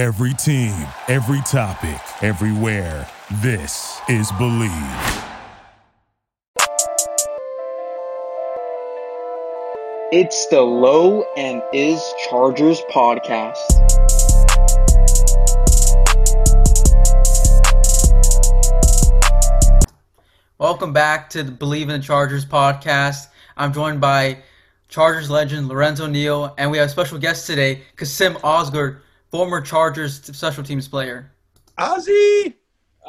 Every team, every topic, everywhere. This is Believe. It's the Low and Is Chargers podcast. Welcome back to the Believe in the Chargers podcast. I'm joined by Chargers legend Lorenzo Neal, and we have a special guest today, Kassim Osgood, former Chargers special teams player. Ozzy!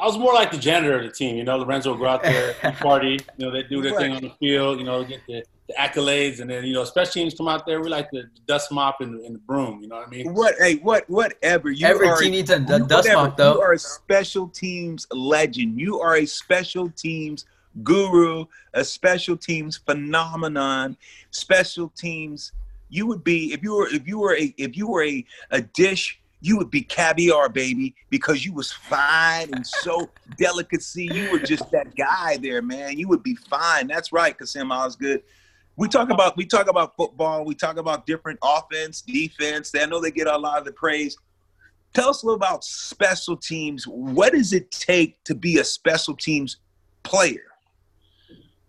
I was more like the janitor of the team. You know, Lorenzo would go out there, party. You know, they do their thing on the field. You know, get the, the, accolades, and then you know, special teams come out there. We like the dust mop and, and, the broom. You know what I mean? What? Hey, what? Whatever. You Every are, team needs a d- dust whatever. mop, though. You are a special teams legend. You are a special teams guru, a special teams phenomenon, special teams. You would be if you were if you were a if you were a, a dish you would be caviar, baby, because you was fine and so delicacy. You were just that guy there, man. You would be fine. That's right, Kassim Osgood. We talk about we talk about football. We talk about different offense, defense. I know they get a lot of the praise. Tell us a little about special teams. What does it take to be a special teams player?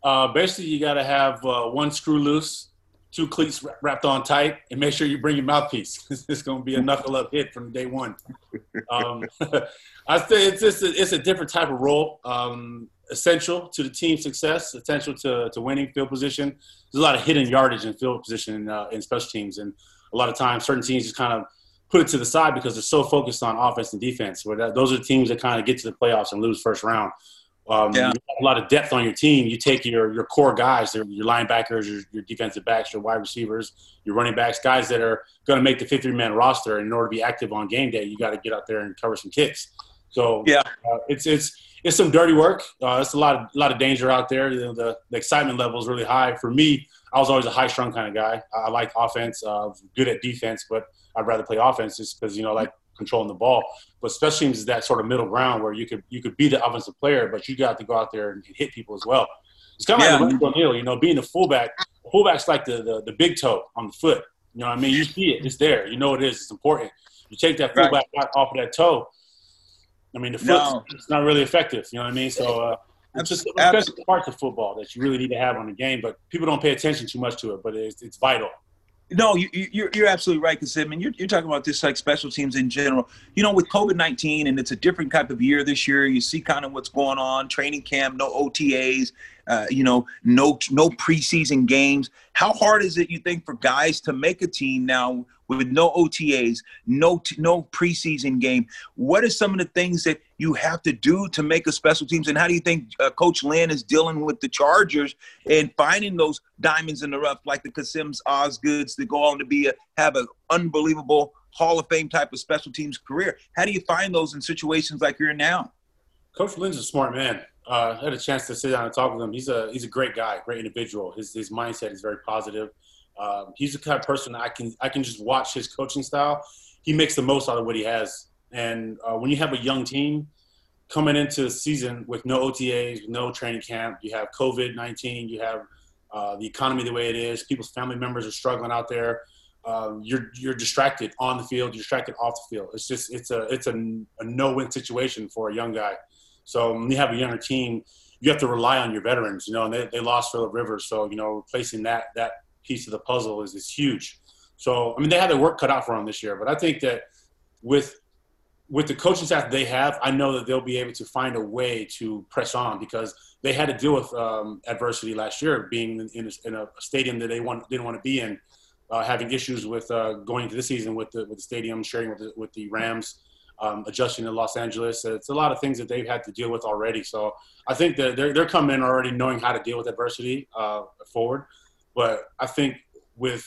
Uh, basically, you got to have uh, one screw loose two cleats wrapped on tight, and make sure you bring your mouthpiece. it's going to be a knuckle up hit from day one. Um, I say it's just a, it's a different type of role. Um, essential to the team's success, essential to, to winning field position. There's a lot of hidden yardage in field position in, uh, in special teams, and a lot of times certain teams just kind of put it to the side because they're so focused on offense and defense. Where that, those are the teams that kind of get to the playoffs and lose first round. Um, yeah. a lot of depth on your team. You take your your core guys, your linebackers, your, your defensive backs, your wide receivers, your running backs, guys that are going to make the 53 man roster. And in order to be active on game day, you got to get out there and cover some kicks. So yeah, uh, it's it's it's some dirty work. Uh, it's a lot of a lot of danger out there. You know, the, the excitement level is really high. For me, I was always a high strung kind of guy. I, I like offense, uh, good at defense, but I'd rather play offense just because you know like controlling the ball. But special teams is that sort of middle ground where you could you could be the offensive player, but you got to go out there and hit people as well. It's kind of yeah. like O'Neal, you know, being a fullback. Fullback's like the, the, the big toe on the foot. You know what I mean? You see it, it's there. You know it is. It's important. You take that fullback right. off of that toe. I mean, the foot no. it's not really effective. You know what I mean? So uh, it's just a parts of football that you really need to have on the game, but people don't pay attention too much to it. But it's, it's vital. No, you, are you're, you're absolutely right, because I mean, you're, you're talking about this like special teams in general. You know, with COVID nineteen, and it's a different type of year this year. You see kind of what's going on, training camp, no OTAs, uh, you know, no no preseason games. How hard is it, you think, for guys to make a team now with no OTAs, no no preseason game? What are some of the things that you have to do to make a special teams? And how do you think uh, Coach Lynn is dealing with the Chargers and finding those diamonds in the rough, like the Kassims Osgoods, that go on to be a, have an unbelievable Hall of Fame type of special teams career? How do you find those in situations like you're in now? Coach Lynn's a smart man. Uh, I had a chance to sit down and talk with him. He's a he's a great guy, great individual. His his mindset is very positive. Um, he's the kind of person I can I can just watch his coaching style. He makes the most out of what he has. And uh, when you have a young team coming into the season with no OTAs, no training camp, you have COVID nineteen, you have uh, the economy the way it is. People's family members are struggling out there. Um, you're you're distracted on the field, you're distracted off the field. It's just it's a it's a, a no win situation for a young guy. So when you have a younger team, you have to rely on your veterans. You know, and they, they lost Philip Rivers, so you know replacing that that piece of the puzzle is, is huge. So, I mean, they had their work cut out for them this year, but I think that with with the coaching staff they have, I know that they'll be able to find a way to press on because they had to deal with um, adversity last year, being in a, in a, stadium that they want, didn't want to be in, uh, having issues with uh, going into the season with the with the stadium, sharing with the, with the Rams, um, adjusting to Los Angeles. It's a lot of things that they've had to deal with already. So I think that they're they're coming in already knowing how to deal with adversity uh, forward. But I think with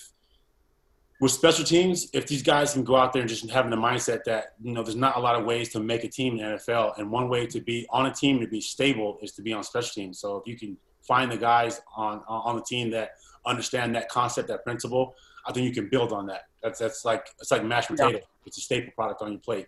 with special teams, if these guys can go out there and just having the mindset that you know there's not a lot of ways to make a team in the NFL, and one way to be on a team to be stable is to be on special teams. So if you can find the guys on on the team that understand that concept, that principle, I think you can build on that. That's that's like it's like mashed potato. Yeah. It's a staple product on your plate.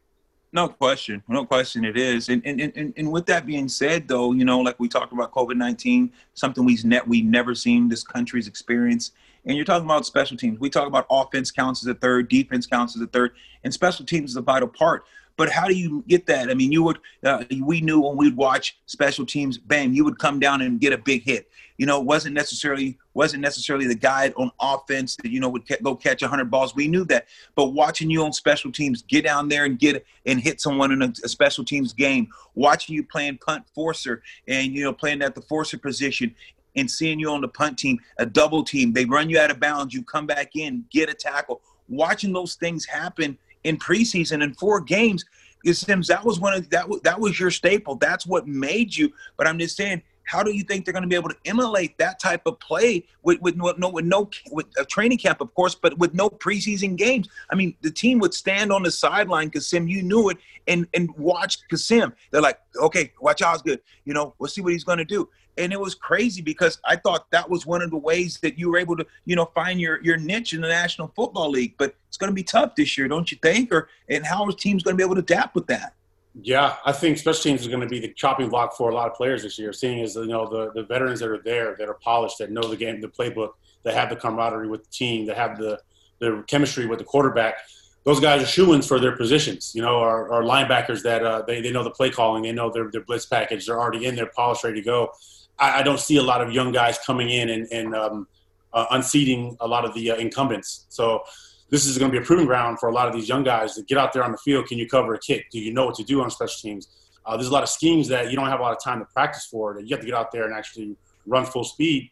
No question, no question, it is. And and, and and with that being said, though, you know, like we talked about COVID nineteen, something we've net we never seen this country's experience and you're talking about special teams. We talk about offense counts as a third, defense counts as a third, and special teams is a vital part. But how do you get that? I mean, you would uh, we knew when we'd watch special teams, bam, you would come down and get a big hit. You know, it wasn't necessarily wasn't necessarily the guy on offense that you know would go catch 100 balls. We knew that, but watching you on special teams, get down there and get and hit someone in a, a special teams game, watching you playing punt forcer and you know playing at the forcer position and seeing you on the punt team, a double team, they run you out of bounds, you come back in, get a tackle. Watching those things happen in preseason in four games. Seems that was one of that that was your staple. That's what made you. But I'm just saying, how do you think they're going to be able to emulate that type of play with with no with no with a training camp, of course, but with no preseason games? I mean, the team would stand on the sideline, Kassim, you knew it, and and watch Kassim. They're like, okay, watch Osgood. You know, we'll see what he's going to do and it was crazy because I thought that was one of the ways that you were able to, you know, find your your niche in the National Football League. But it's going to be tough this year, don't you think? Or and how are teams going to be able to adapt with that? Yeah, I think special teams is going to be the chopping block for a lot of players this year. Seeing as you know the the veterans that are there, that are polished, that know the game, the playbook, that have the camaraderie with the team, that have the the chemistry with the quarterback. Those guys are shoo-ins for their positions. You know, are linebackers that uh, they, they know the play calling, they know their, their blitz package. They're already in there, polished, ready to go. I, I, don't see a lot of young guys coming in and, and um, uh, unseating a lot of the uh, incumbents. So this is going to be a proving ground for a lot of these young guys to get out there on the field. Can you cover a kick? Do you know what to do on special teams? Uh, there's a lot of schemes that you don't have a lot of time to practice for. That you have to get out there and actually run full speed,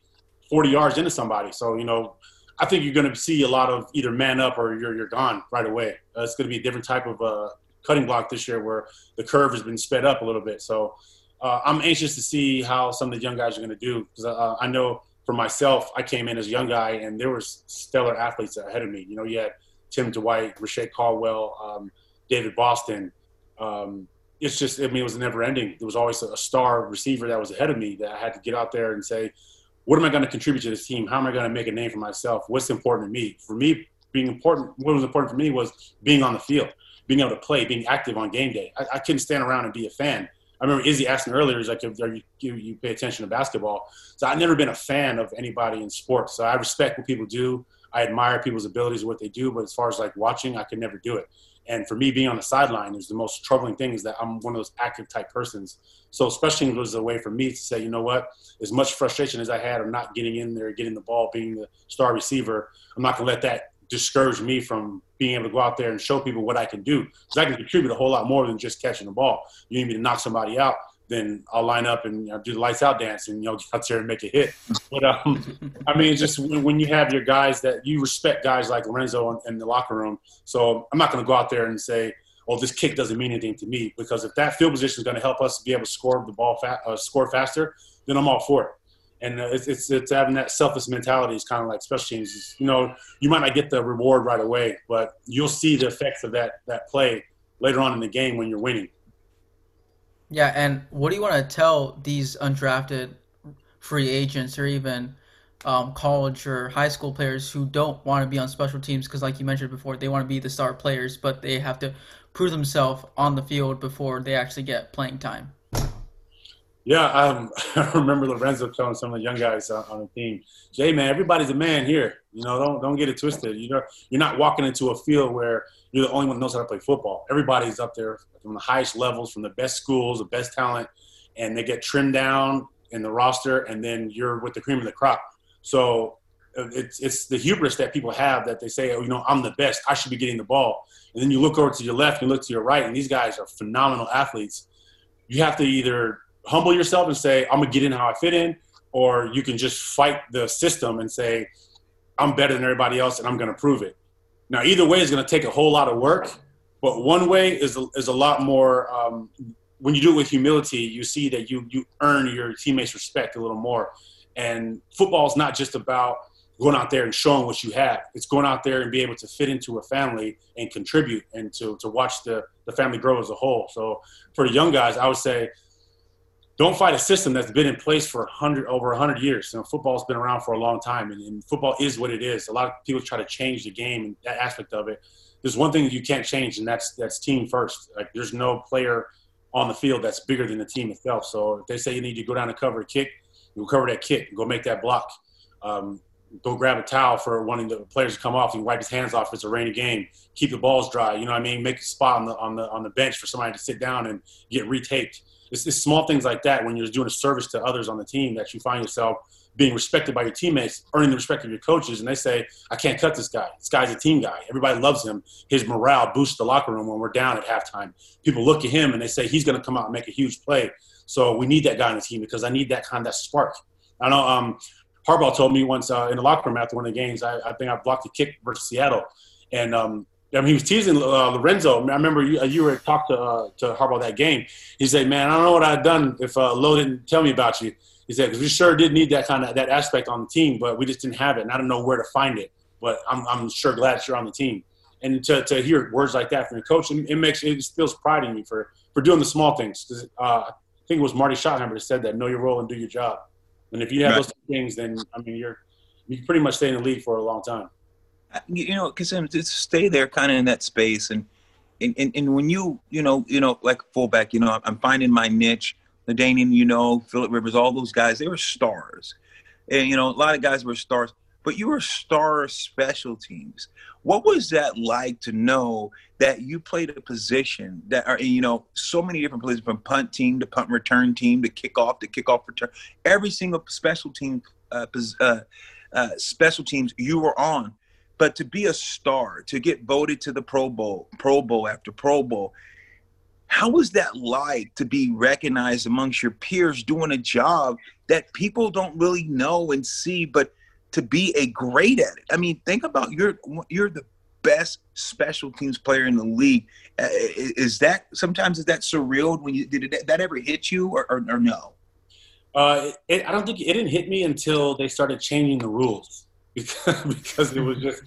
40 yards into somebody. So you know, I think you're going to see a lot of either man up or you're you're gone right away. Uh, it's going to be a different type of uh, cutting block this year where the curve has been sped up a little bit. So uh, I'm anxious to see how some of the young guys are going to do because uh, I know for myself, I came in as a young guy and there was stellar athletes ahead of me. You know, you had Tim Dwight, Reche Caldwell, um, David Boston. Um, it's just, I mean, it was never ending. There was always a star receiver that was ahead of me that I had to get out there and say, what am I going to contribute to this team? How am I going to make a name for myself? What's important to me? For me, being important, what was important for me was being on the field, being able to play, being active on game day. I, I couldn't stand around and be a fan. I remember Izzy asking earlier, he's like, "Are you, you, you pay attention to basketball?" So I've never been a fan of anybody in sports. So I respect what people do. I admire people's abilities what they do, but as far as like watching, I could never do it. And for me, being on the sideline is the most troubling thing is that I'm one of those active type persons. So especially was a way for me to say, you know what, as much frustration as I had of not getting in there, getting the ball, being the star receiver, I'm not gonna let that discourage me from being able to go out there and show people what I can do. Because I can contribute a whole lot more than just catching the ball. You need me to knock somebody out, then I'll line up and you know, do the lights out dance and you know get out there and make a hit. But um, I mean, just when you have your guys that you respect guys like Lorenzo in, the locker room. So I'm not going to go out there and say, "Oh, this kick doesn't mean anything to me," because if that field position is going to help us be able to score the ball, fa- uh, score faster, then I'm all for it and it's, it's, it's having that selfish mentality is kind of like special teams. You know, you might not get the reward right away, but you'll see the effects of that that play later on in the game when you're winning. Yeah, and what do you want to tell these undrafted free agents or even um, college or high school players who don't want to be on special teams because, like you mentioned before, they want to be the star players, but they have to prove themselves on the field before they actually get playing time? Yeah, um, I remember Lorenzo telling some of the young guys on, on, the team, "Jay, man, everybody's a man here. You know, don't don't get it twisted. You know, you're not walking into a field where you're the only one knows how to play football. Everybody's up there from the highest levels, from the best schools, the best talent, and they get trimmed down in the roster, and then you're with the cream of the crop. So uh, it's it's the hubris that people have that they say, oh, you know, I'm the best. I should be getting the ball. And then you look over to your left, you look to your right, and these guys are phenomenal athletes. You have to either humble yourself and say, I'm gonna get in how I fit in, or you can just fight the system and say, I'm better than everybody else and I'm gonna prove it. Now, either way is gonna take a whole lot of work, but one way is is a lot more. Um, when you do it with humility, you see that you you earn your teammates' respect a little more. And football is not just about going out there and showing what you have. It's going out there and be able to fit into a family and contribute and to, to watch the, the family grow as a whole. So for the young guys, I would say don't fight a system that's been in place for 100 over 100 years you know football's been around for a long time and, and, football is what it is a lot of people try to change the game and that aspect of it there's one thing you can't change and that's that's team first like there's no player on the field that's bigger than the team itself so if they say you need to go down and cover a kick you cover that kick go make that block um, go grab a towel for one of the players to come off. He wipe his hands off. If it's a rainy game. Keep the balls dry. You know what I mean? Make a spot on the on the on the bench for somebody to sit down and get retaped. It's, it's small things like that when you're doing a service to others on the team that you find yourself being respected by your teammates, earning the respect of your coaches, and they say, "I can't cut this guy. This guy's a team guy. Everybody loves him. His morale boosts the locker room when we're down at halftime. People look at him and they say he's going to come out and make a huge play. So we need that guy on the team because I need that kind of that spark. I know um, Harbaugh told me once uh, in the locker room after one of the games, I, I think I blocked a kick versus Seattle, and um, I mean, he was teasing uh, Lorenzo. I remember you, you were talked to uh, to Harbaugh that game. He said, "Man, I don't know what I'd done if uh, Lowe didn't tell me about you." He said, "Because we sure did need that kind of that aspect on the team, but we just didn't have it, and I don't know where to find it. But I'm, I'm sure glad you're on the team." And to, to hear words like that from your coach, it, it makes it feels pride in me for for doing the small things. Because uh, I think it was Marty Schottenheimer that said that: "Know your role and do your job." And if you have right. those things, then I mean, you're you pretty much stay in the league for a long time. You know, because I'm just stay there, kind of in that space, and, and and and when you you know you know like fullback, you know, I'm finding my niche. LaDainian, you know, Philip Rivers, all those guys, they were stars, and you know, a lot of guys were stars. But you were star special teams. What was that like to know that you played a position that are you know so many different places from punt team to punt return team to kickoff to kickoff return, every single special team uh, uh, uh, special teams you were on. But to be a star, to get voted to the Pro Bowl, Pro Bowl after Pro Bowl, how was that like to be recognized amongst your peers doing a job that people don't really know and see, but to be a great at it? I mean, think about you're you're the best special teams player in the league. Uh, is that sometimes is that surreal when you did that ever hit you or, or, or no? Uh, it, I don't think it didn't hit me until they started changing the rules because, because it was just,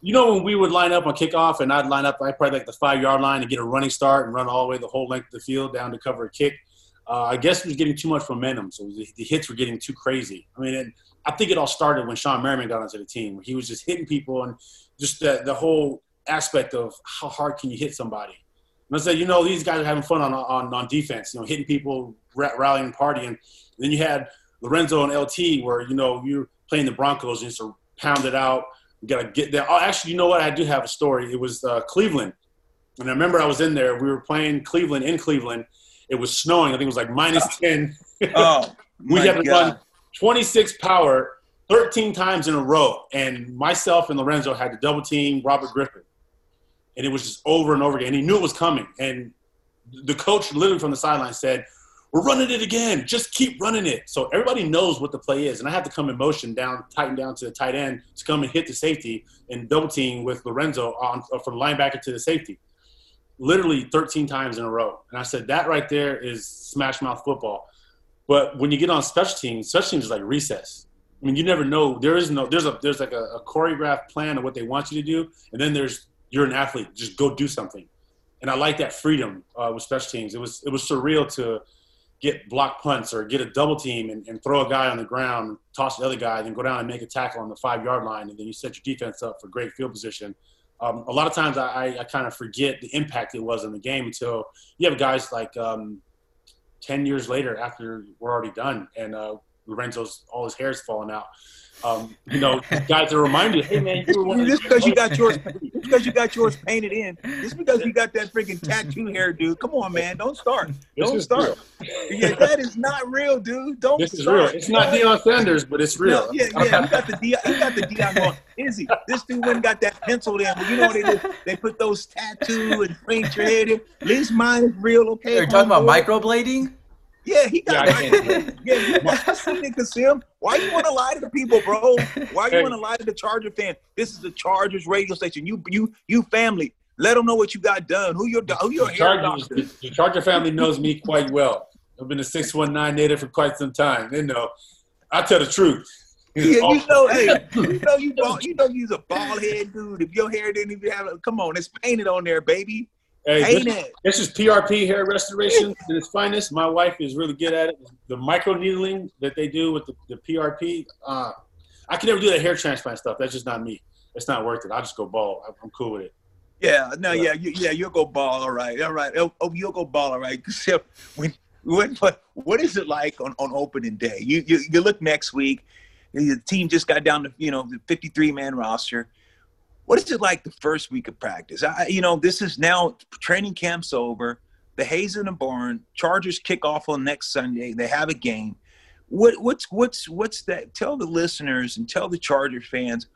you know, when we would line up on kickoff and I'd line up, I probably like the five yard line and get a running start and run all the way the whole length of the field down to cover a kick. Uh, I guess it was getting too much momentum, so the, the hits were getting too crazy. I mean, I think it all started when Shawne Merriman got onto the team, where he was just hitting people and just the, the whole aspect of how hard can you hit somebody. And I said, you know, these guys are having fun on on, on defense, you know, hitting people, rallying, partying then you had Lorenzo and LT, where you know you're playing the Broncos and just pound it out. You got to get there. Oh, actually, you know what? I do have a story. It was uh, Cleveland, and I remember I was in there. We were playing Cleveland in Cleveland. It was snowing. I think it was like minus ten. oh, we had to God. run 26 power 13 times in a row, and myself and Lorenzo had to double team Robert Griffin, and it was just over and over again. And he knew it was coming, and the coach literally from the sideline said we're running it again. Just keep running it. So everybody knows what the play is. And I have to come in motion down, tighten down to the tight end to come and hit the safety and double team with Lorenzo on uh, from linebacker to the safety. Literally 13 times in a row. And I said, that right there is smash mouth football. But when you get on special teams, special teams is like recess. I mean, you never know. There is no, there's a, there's like a, a choreographed plan of what they want you to do. And then there's, you're an athlete. Just go do something. And I like that freedom uh, with special teams. It was, it was surreal to, get block punts or get a double team and, and, throw a guy on the ground, toss the other guy, then go down and make a tackle on the five yard line, and then you set your defense up for great field position. Um, a lot of times I, I, I kind of forget the impact it was in the game until you have guys like um, 10 years later after we're already done and uh, Lorenzo's all his hair's falling out um, you know, guys to remind you, hey man, you were just because you got yours, just because you got yours painted in, just because you got that freaking tattoo hair, dude. Come on, man, don't start, don't start. Yeah, that is not real, dude. Don't. This start. is real. It's not Deion Sanders, but it's real. No, yeah, yeah. You got the Deion, you got the Deion going. Izzy, this dude went got that pencil in. But you know what they do? They put those tattoo and paint your head in. At least mine is real, okay? You're talking about microblading. Yeah, he got yeah, right. yeah, Kassim. Why you want to lie to the people, bro? Why you want to lie to the Charger fan? This is the Chargers radio station. You, you, you family. Let them know what you got done. Who your who your the hair doctor? The, the Charger family knows me quite well. I've been a six one nine native for quite some time. They know. I tell the truth. Yeah, you know, hey, you know you ball, you know you's a bald head dude. If your hair didn't even have, come on, it's painted on there, baby. Hey, this, this, is PRP hair restoration at its finest. My wife is really good at it. The micro needling that they do with the, the PRP, uh, I can never do that hair transplant stuff. That's just not me. It's not worth it. I'll just go bald. I'm cool with it. Yeah, no, yeah, you, yeah, you'll go ball, all right, all right. Oh, oh you'll go ball, all right. when, when, what, what is it like on, on opening day? You, you, you look next week. The team just got down to you know the 53 man roster. What is it like the first week of practice? I, you know, this is now training camp's over. The Hayes in the barn. Chargers kick off on next Sunday. They have a game. What what's what's what's that? Tell the listeners and tell the Charger fans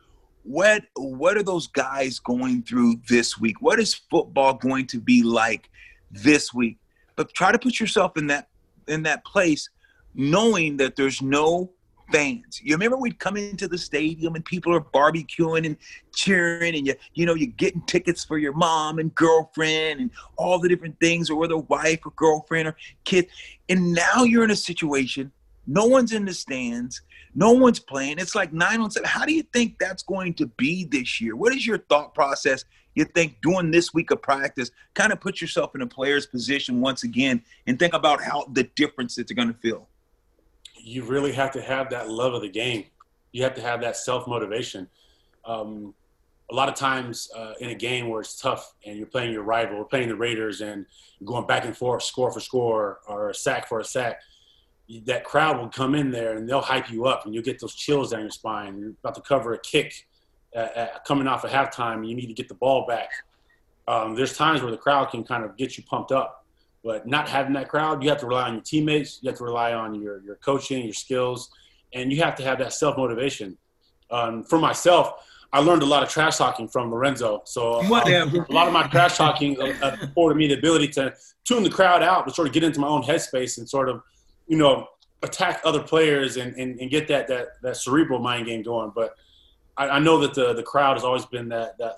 what what are those guys going through this week? What is football going to be like this week? But try to put yourself in that in that place, knowing that there's no fans. You remember we'd come into the stadium and people are barbecuing and cheering, and you you know you're getting tickets for your mom and girlfriend and all the different things, or whether wife or girlfriend or kid. And now you're in a situation. No one's in the stands. No one's playing. It's like nine on seven. How do you think that's going to be this year? What is your thought process? You think doing this week of practice, kind of put yourself in a player's position once again and think about how the difference that they're going to feel. You really have to have that love of the game. You have to have that self motivation. Um, a lot of times uh, in a game where it's tough and you're playing your rival, we're playing the Raiders and going back and forth, score for score or a sack for a sack that crowd will come in there and they'll hype you up and you'll get those chills down your spine. You're about to cover a kick uh, uh, coming off of halftime and you need to get the ball back. Um, there's times where the crowd can kind of get you pumped up, but not having that crowd, you have to rely on your teammates. You have to rely on your, your coaching, your skills, and you have to have that self motivation. Um, for myself, I learned a lot of trash talking from Lorenzo. So um, a lot of my trash talking uh, afforded me the ability to tune the crowd out, but sort of get into my own headspace and sort of you know, attack other players and, and, and get that, that, that cerebral mind game going. But I, I, know that the, the crowd has always been that, that,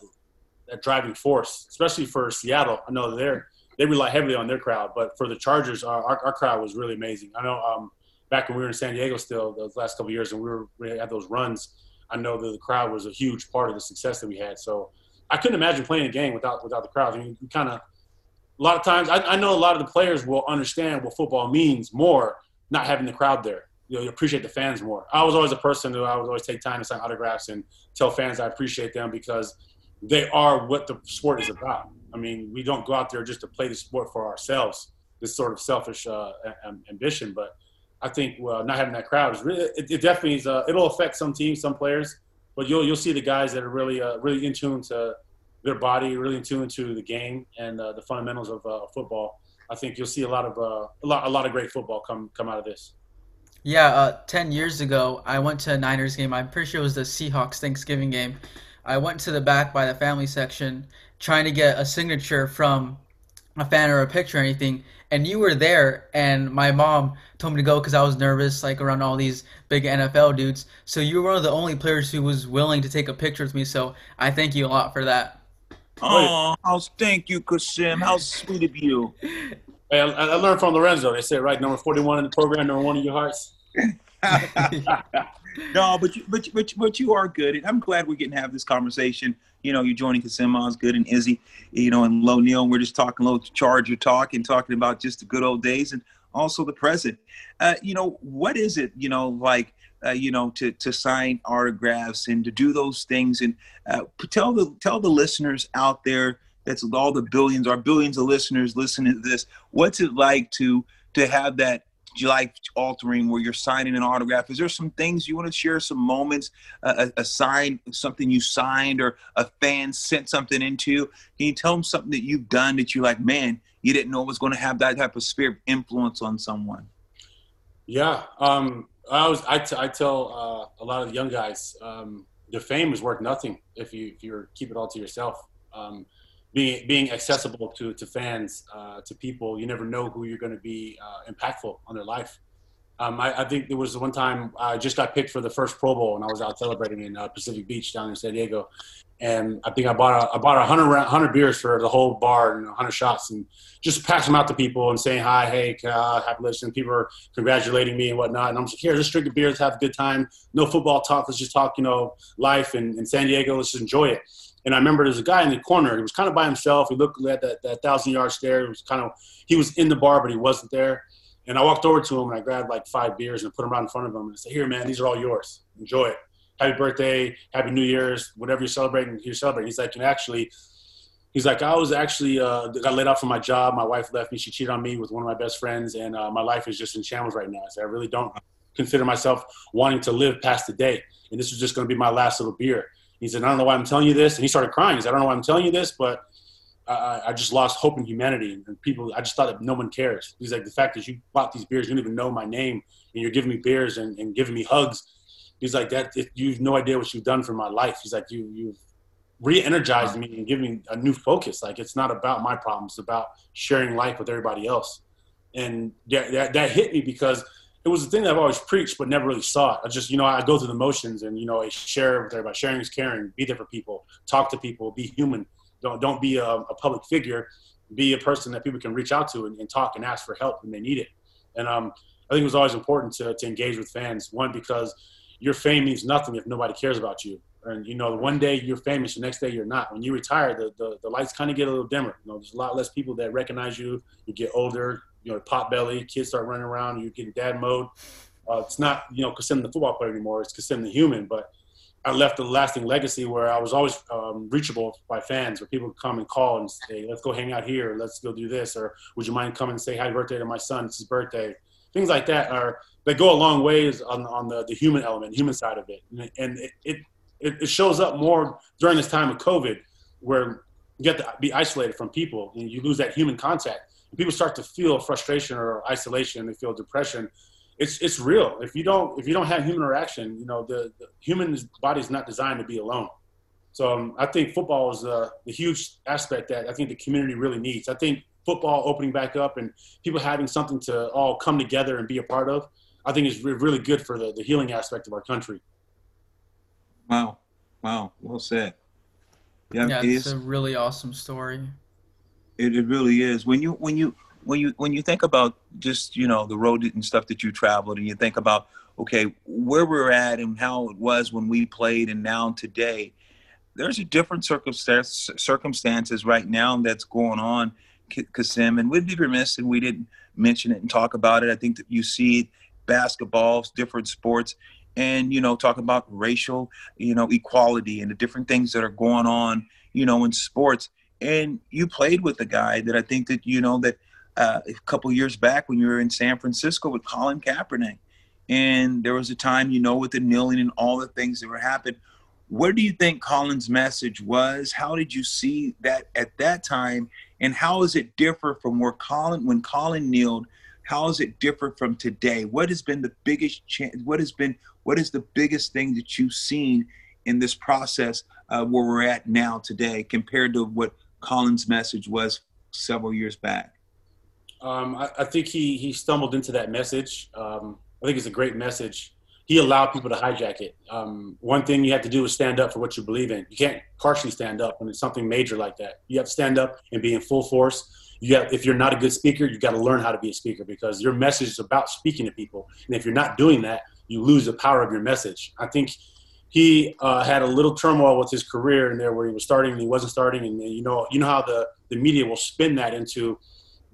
that driving force, especially for Seattle. I know they're, they rely heavily on their crowd, but for the Chargers, our, our, our crowd was really amazing. I know um, back when we were in San Diego still, those last couple years, and we were we had those runs. I know that the crowd was a huge part of the success that we had. So I couldn't imagine playing a game without without the crowd. I mean, you kind of a lot of times I, I, know a lot of the players will understand what football means more not having the crowd there. You, know, you appreciate the fans more. I was always a person who I would always take time to sign autographs and tell fans I appreciate them because they are what the sport is about. I mean, we don't go out there just to play the sport for ourselves. This sort of selfish uh, ambition, but I think well, not having that crowd is really it, it definitely is. Uh, it'll affect some teams, some players, but you'll you'll see the guys that are really uh, really in tune to their body, really in tune to the game and uh, the fundamentals of uh, football. I think you'll see a lot of a lot a lot of great football come come out of this. Yeah, uh, ten years ago, I went to a Niners game. I'm pretty sure it was the Seahawks Thanksgiving game. I went to the back by the family section, trying to get a signature from a fan or a picture or anything. And you were there, and my mom told me to go because I was nervous, like around all these big NFL dudes. So you were one of the only players who was willing to take a picture with me. So I thank you a lot for that. Oh, how thank you, Kassim. How sweet of you. Hey, I, I, learned from Lorenzo. They said right, number forty-one in the program, number one in your hearts. no, but you, but but but you are good, and I'm glad we're getting to have this conversation. You know, you're joining Kassim Osgood and Izzy, you know, and Low Neal, and we're just talking a little Charger talk and talking about just the good old days and also the present. Uh, you know, what is it? You know, like uh, you know, to to sign autographs and to do those things. And uh, tell the tell the listeners out there that's all the billions, our billions of listeners listening to this. What's it like to to have that life altering where you're signing an autograph? Is there some things you want to share? Some moments, uh, a, a sign, something you signed, or a fan sent something into? Can you tell them something that you've done that you're like, man, you didn't know it was going to have that type of sphere of influence on someone? Yeah, um, I was I, t- I tell uh, a lot of young guys um, the fame is worth nothing if you if you keep it all to yourself. Um, being being accessible to to fans, uh, to people, you never know who you're going to be uh, impactful on their life. Um, I, I, think there was one time I just got picked for the first Pro Bowl, and I was out celebrating in uh, Pacific Beach down in San Diego. And I think I bought a, I bought a hundred hundred beers for the whole bar and hundred shots, and just pass them out to people and saying hi, hey, happy listen. People are congratulating me and whatnot, and I'm just here, just drink the beers, have a good time. No football talk. Let's just talk, you know, life in, in San Diego. Let's just enjoy it. And I remember there's a guy in the corner. He was kind of by himself. He looked at that, that thousand yard stare. It was kind of he was in the bar, but he wasn't there. And I walked over to him and I grabbed like five beers and put them right in front of him and I said, "Here, man, these are all yours. Enjoy it. Happy birthday, happy New Year's, whatever you're celebrating, you're celebrating." He's like, "And actually." He's like, I was actually uh, got laid off from my job. My wife left me. She cheated on me with one of my best friends, and uh, my life is just in shambles right now. So I really don't consider myself wanting to live past the day, and this was just going to be my last little beer. He said, I don't know why I'm telling you this, and he started crying. He said, I don't know why I'm telling you this, but I, I just lost hope in humanity and people. I just thought that no one cares. He's like, the fact that you bought these beers, you don't even know my name, and you're giving me beers and, and giving me hugs. He's like that. If you have no idea what you've done for my life. He's like you you've re-energized me and given me a new focus. Like it's not about my problems; it's about sharing life with everybody else. And that, that, that hit me because it was the thing that I've always preached, but never really saw it. I just, you know, I go through the motions and, you know, I share with everybody. Sharing is caring. Be there for people. Talk to people. Be human. Don't don't be a, a public figure. Be a person that people can reach out to and, and, talk and ask for help when they need it. And um, I think it was always important to, to engage with fans. One because your fame means nothing if nobody cares about you. And you know, one day you're famous, the next day you're not. When you retire, the, the, the lights kind of get a little dimmer. You know, there's a lot less people that recognize you. You get older, you know, pot belly, kids start running around, you get in dad mode. Uh, it's not, you know, Kassim the football player anymore. It's Kassim the human. But I left a lasting legacy where I was always um, reachable by fans, where people would come and call and say, "Let's go hang out here. Let's go do this," or "Would you mind coming and say happy birthday to my son? It's his birthday." Things like that are they go a long ways on on the, the human element, human side of it, and it, it it shows up more during this time of COVID, where you get to be isolated from people and you lose that human contact. and People start to feel frustration or isolation. and They feel depression it's it's real. If you don't if you don't have human interaction, you know the, the human body is not designed to be alone. So um, I think football is a, a, huge aspect that I think the community really needs. I think football opening back up and people having something to all come together and be a part of, I think is really good for the, the healing aspect of our country. Wow, wow, well said. Yeah, yeah it's a really awesome story. It, it really is. When you when you when you when you think about just you know the road and stuff that you traveled and you think about okay where we're at and how it was when we played and now today there's a different circumstance circumstances right now that's going on Kassim and we'd be remiss and we didn't mention it and talk about it I think that you see basketballs, different sports and you know talk about racial you know equality and the different things that are going on you know in sports and you played with a guy that I think that you know that uh, a couple years back when you were in San Francisco with Colin Kaepernick. And there was a time, you know, with the kneeling and all the things that were happening. What do you think Colin's message was? How did you see that at that time? And how is it differ from where Colin, when Colin kneeled, how is it different from today? What has been the biggest change? What has been, what is the biggest thing that you've seen in this process uh, where we're at now today compared to what Colin's message was several years back? Um, I, I, think he he stumbled into that message. Um, I think it's a great message. He allowed people to hijack it. Um, one thing you have to do is stand up for what you believe in. You can't partially stand up when it's something major like that. You have to stand up and be in full force. You have, if you're not a good speaker, you've got to learn how to be a speaker because your message is about speaking to people. And if you're not doing that, you lose the power of your message. I think he uh, had a little turmoil with his career in there where he was starting and he wasn't starting, and, you know, you know how the the media will spin that into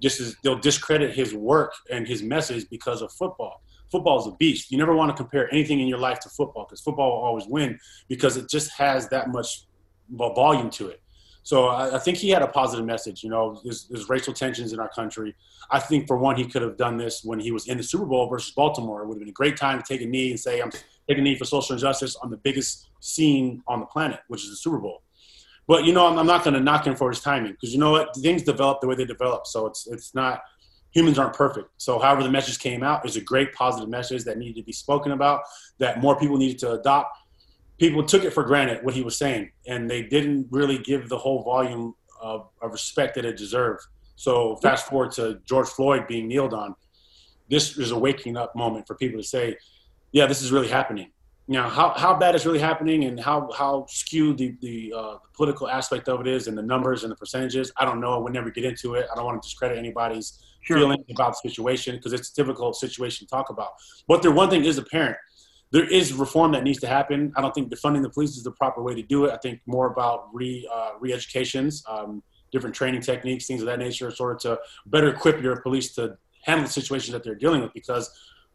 just as they'll discredit his work and his message because of football. Football is a beast. You never want to compare anything in your life to football because football will always win because it just has that much volume to it. So I, I think he had a positive message. You know, there's, there's, racial tensions in our country. I think for one, he could have done this when he was in the Super Bowl versus Baltimore. It would have been a great time to take a knee and say, "I'm taking a knee for social injustice on the biggest scene on the planet, which is the Super Bowl." But you know, I'm, I'm not going to knock him for his timing because you know what, things develop the way they develop. So it's it's not humans aren't perfect. So however the message came out is a great positive message that needed to be spoken about, that more people needed to adopt. People took it for granted what he was saying, and they didn't really give the whole volume of, of respect that it deserved. So fast forward to George Floyd being kneeled on. This is a waking up moment for people to say, yeah, this is really happening you know how, how bad it's really happening and how how skewed the the, uh, political aspect of it is and the numbers and the percentages i don't know i would never get into it i don't want to discredit anybody's sure. feelings about the situation because it's a difficult situation to talk about but there one thing is apparent there is reform that needs to happen i don't think defunding the police is the proper way to do it i think more about re uh, re-educations um, different training techniques things of that nature sort of to better equip your police to handle the situations that they're dealing with because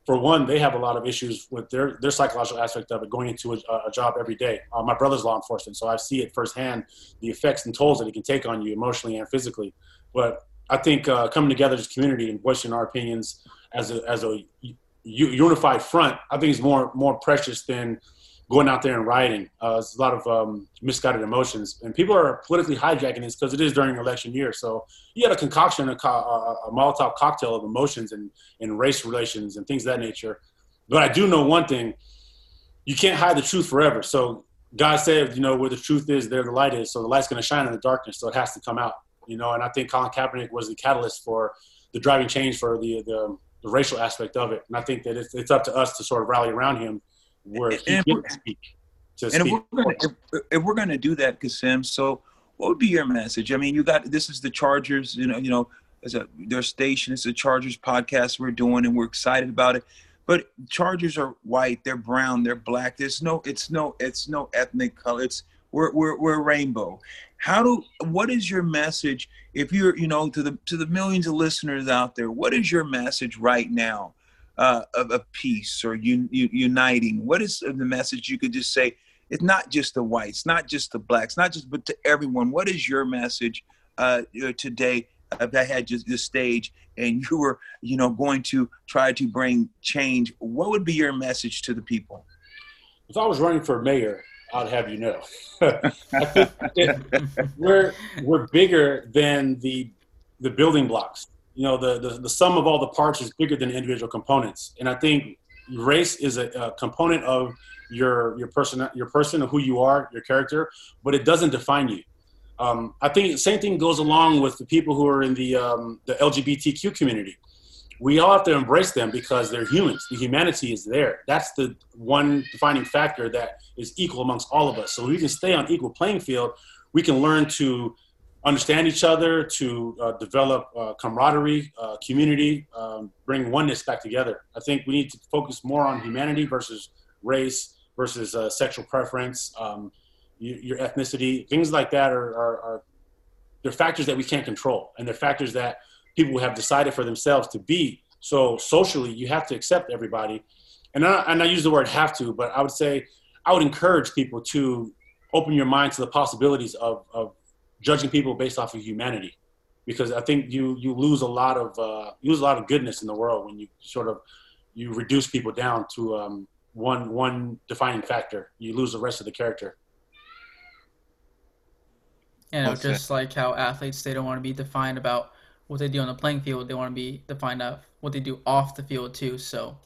for one, they have a lot of issues with their their psychological aspect of it going into a, a job every day. Uh, my brother's law enforcement, so I see it firsthand the effects and tolls that it can take on you emotionally and physically. But I think uh, coming together as a community and voicing our opinions as a as a unified front, I think is more more precious than going out there and rioting. Uh, there's a lot of um, misguided emotions, and people are politically hijacking this because it is during election year. So you got a concoction, a, co- a, a Molotov cocktail of emotions and, and race relations and things of that nature. But I do know one thing: you can't hide the truth forever. So God said, you know, where the truth is, there the light is. So the light's going to shine in the darkness. So it has to come out, you know. And I think Colin Kaepernick was the catalyst for the driving change for the the, the racial aspect of it. And I think that it's, it's up to us to sort of rally around him where he And can speak. To And speak. if we're gonna if, if we're gonna do that, Kassim, so what would be your message? I mean, you got this is the Chargers, you know, you know, as a their station, it's a Chargers podcast we're doing, and we're excited about it. But Chargers are white, they're brown, they're black. There's no, it's no, it's no ethnic color. It's we're we're we're rainbow. How do what is your message if you're you know to the to the millions of listeners out there? What is your message right now uh, of, of peace or un, un, uniting? What is the message you could just say? It's not just the whites, not just the blacks, not just but to everyone. What is your message uh, uh, today? If I had just this stage and you were, you know, going to try to bring change, what would be your message to the people? if I was running for mayor, I'd have you know. We're we're bigger than the the building blocks. You know, the, the the sum of all the parts is bigger than individual components, and I think race is a, a component of your your person your person of who you are, your character, but it doesn't define you. Um, I think the same thing goes along with the people who are in the um, the LGBTQ community we all have to embrace them because they're humans. The humanity is there. That's the one defining factor that is equal amongst all of us. So we can stay on equal playing field. We can learn to understand each other, to uh, develop uh, camaraderie, uh, community, um, bring oneness back together. I think we need to focus more on humanity versus race versus uh, sexual preference, um, your, your ethnicity, things like that are, are, are they're factors that we can't control, and they're factors that people have decided for themselves to be. So socially, you have to accept everybody. And I, and I use the word have to, but I would say I would encourage people to open your mind to the possibilities of, of judging people based off of humanity, because I think you you lose a lot of uh, you lose a lot of goodness in the world when you sort of you reduce people down to um, one one defining factor. You lose the rest of the character. You know, Well said. just like how athletes they don't want to be defined about what they do on the playing field, they want to be defined of what they do off the field too. So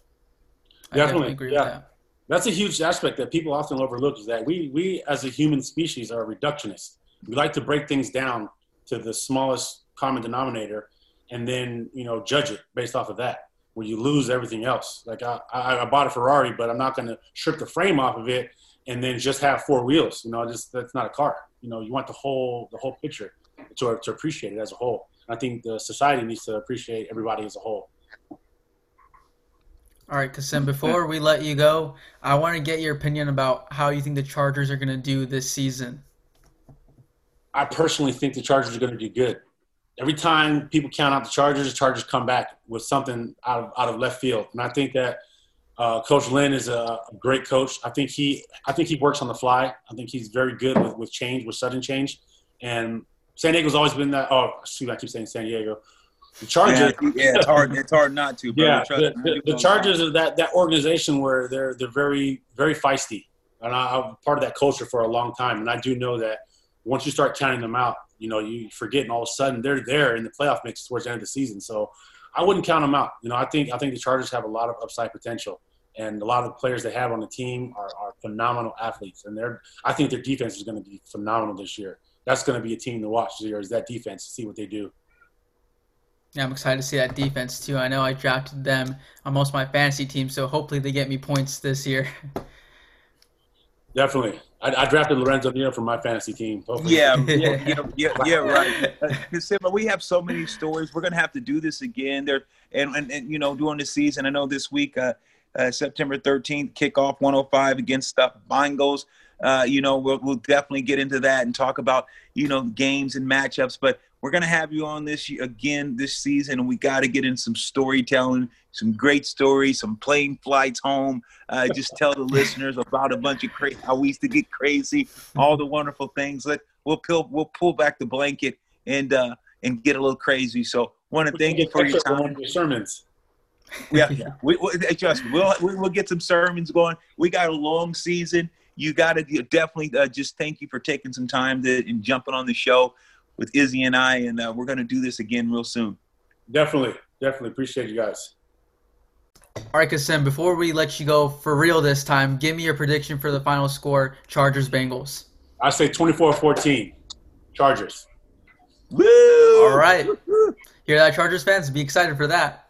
I Definitely, definitely agree yeah. with that. That's a huge aspect that people often overlook is that we, we as a human species are reductionists. We like to break things down to the smallest common denominator and then, you know, judge it based off of that, where you lose everything else. Like I, I, I bought a Ferrari, but I'm not going to strip the frame off of it and then just have four wheels. You know, just that's not a car. You know, you want the whole the whole picture to, to appreciate it as a whole. I think the society needs to appreciate everybody as a whole. All right, Kassim, before we let you go, I want to get your opinion about how you think the Chargers are going to do this season. I personally think the Chargers are going to do good. Every time people count out the Chargers, the Chargers come back with something out of out of left field, and I think that uh, Coach Lynn is a, a great coach. I think he I think he works on the fly. I think he's very good with, with change, with sudden change. And San Diego's always been that. Oh, shoot, I keep saying San Diego. The Chargers, Yeah, yeah, it's hard. It's hard not to. Brother. yeah, the, the, the Chargers are that that organization where they're they're very very feisty, and I, I'm part of that culture for a long time. And I do know that once you start counting them out, you know, you forget, and all of a sudden they're there in the playoff mix towards the end of the season. So I wouldn't count them out. You know, I think I think the Chargers have a lot of upside potential, and a lot of the players they have on the team are, are phenomenal athletes, and they're I think their defense is going to be phenomenal this year. That's going to be a team to watch this year. Is that defense to see what they do? Yeah, I'm excited to see that defense too. I know I drafted them on most of my fantasy teams, so hopefully they get me points this year. Definitely, I, I drafted Lorenzo Neal from my fantasy team. Hopefully. Yeah, yeah, yeah, yeah, yeah, right. Uh, Kassim, we have so many stories. We're gonna have to do this again. There and, and, and you know during the season. I know this week, uh, uh, September 13th, kickoff 105 against the Bengals. Uh, you know, we'll, we'll definitely get into that and talk about you know games and matchups. But we're gonna have you on this again this season, and we got to get in some storytelling, some great stories, some plane flights home. Uh, just tell the listeners about a bunch of crazy how we used to get crazy, all the wonderful things. Let we'll pull we'll pull back the blanket and uh, and get a little crazy. So want to thank you for your time. your sermons. Yeah, yeah. We, we, trust me, we'll, we'll get some sermons going. We got a long season. You got to definitely uh, just thank you for taking some time to, and jumping on the show with Izzy and I, and uh, we're going to do this again real soon. Definitely, definitely appreciate you guys. All right, Kassim, before we let you go for real this time, give me your prediction for the final score Chargers Bengals. I say 24 14. Chargers. Woo! All right. Hear that, Chargers fans? Be excited for that.